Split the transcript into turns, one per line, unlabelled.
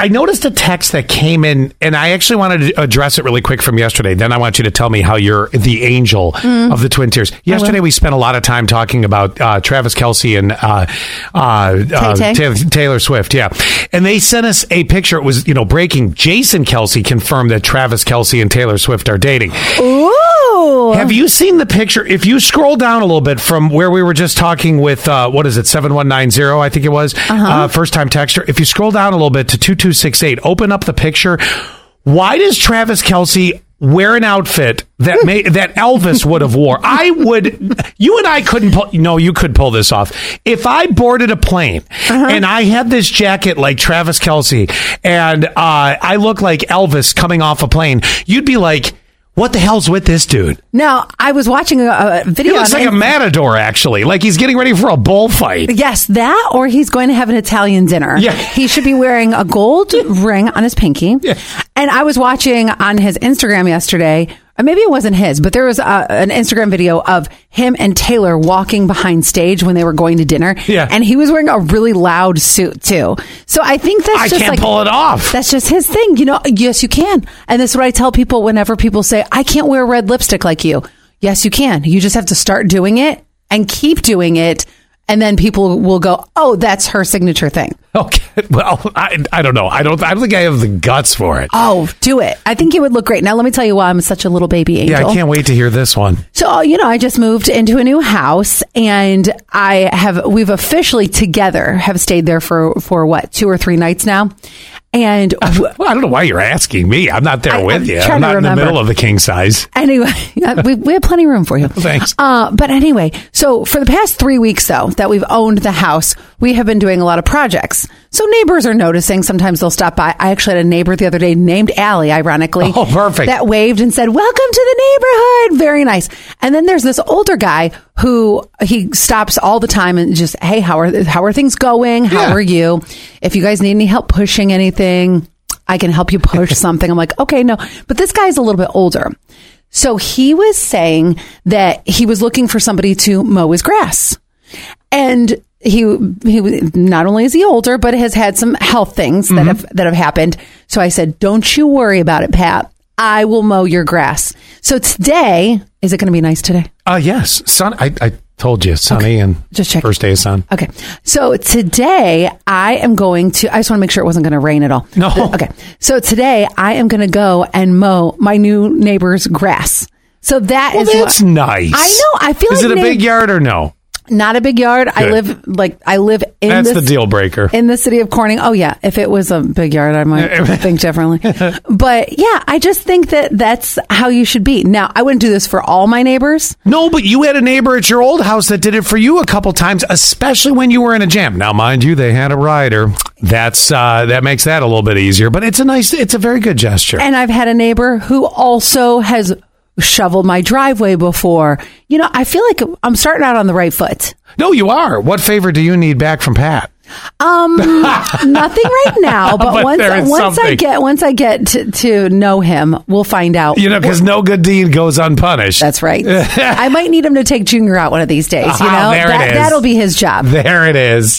I noticed a text that came in, and I actually wanted to address it really quick from yesterday. Then I want you to tell me how you're the angel
Mm.
of the Twin Tiers. Yesterday, we spent a lot of time talking about uh, Travis Kelce and uh, uh, uh, Taylor, Taylor Swift. Yeah, and they sent us a picture. It was you know breaking. Jason Kelce confirmed that Travis Kelce and Taylor Swift are dating.
Ooh.
Have you seen the picture? If you scroll down a little bit from where we were just talking with, uh, what is it, 7190, I think it was, uh first time texter. If you scroll down a little bit to 2268, open up the picture. Why does Travis Kelce wear an outfit that may, that Elvis would have wore? I would, you and I couldn't pull, no, you could pull this off. If I boarded a plane and I had this jacket like Travis Kelce and uh, I look like Elvis coming off a plane, you'd be like, what the hell's with this dude?
Now, I was watching a, a
He
video
looks
on
like a matador, actually. Like he's getting ready for a bullfight.
Yes, that or he's going to have an Italian dinner.
Yeah.
He should be wearing a gold ring on his pinky.
Yeah.
And I was watching on his Instagram yesterday, Uh, maybe it wasn't his, but there was a, an Instagram video of him and Taylor walking behind stage when they were going to dinner.
Yeah.
And he was wearing a really loud suit too. So I think that's
I
just
can't
like
pull it off.
that's just his thing. You know, yes, you can. And that's what I tell people whenever people say, I can't wear red lipstick like you. Yes, you can. You just have to start doing it and keep doing it. And then people will go, oh, that's her signature thing.
Okay. Well, I, I don't know. I don't. I don't think I have the guts for it.
Oh, do it. I think it would look great. Now, let me tell you why I'm such a little baby angel.
Yeah, I can't wait to hear this one.
So, uh, you know, I just moved into a new house and I have, we've officially together have stayed there for, for what, two or three nights now. And
Well, I don't know why you're asking me. I'm not there
I-
with
I'm
you. I'm not in the middle of the king size.
Anyway, we, we have plenty of room for you.
Thanks.
Uh, but anyway, so for the past three weeks, though, that we've owned the house, we have been doing a lot of projects. So neighbors are noticing. Sometimes they'll stop by. I actually had a neighbor the other day named Allie, ironically.
Oh, perfect.
That waved and said, Welcome to the neighborhood. Very nice. And then there's this older guy who he stops all the time and just, Hey, how are, how are things going? How
Yeah.
are you? If you guys need any help pushing anything, I can help you push something. I'm like, okay, no. But this guy's a little bit older. So he was saying that he was looking for somebody to mow his grass. And he he not only is he older, but has had some health things that mm-hmm. have that have happened. So I said, "Don't you worry about it, Pat. I will mow your grass." So today, is it going to be nice today?
Uh, yes, sun. I, I told you, sunny and
Just check.
first day of sun.
Okay. So today I am going to, I just want to make sure it wasn't going to rain at all.
No.
Okay. So today I am going to go and mow my new neighbor's grass. So that
Well,
is
that's
what,
nice.
I know. I feel
Is
like
it a
neigh-
big yard or no?
Not a big yard. I live like, I live in
That's
this,
the deal breaker.
in the city of Corning. Oh yeah, if it was a big yard, I might think differently. But yeah, I just think that that's how you should be. Now, I wouldn't do this for all my neighbors.
No, but you had a neighbor at your old house that did it for you a couple times, especially when you were in a jam. Now, mind you, they had a rider. That's uh, that makes that a little bit easier, but it's a nice, it's a very good gesture.
And I've had a neighbor who also has shoveled my driveway before. You know, I feel like I'm starting out on the right foot.
no, you are. What favor do you need back from Pat?
Um, nothing right now, but,
But
once once I get once I get to, to know him, we'll find out.
You know, because no good deed goes unpunished.
That's right. I might need him to take Junior out one of these days. You
Ah,
know,
it
that, that'll be his job.
there it is.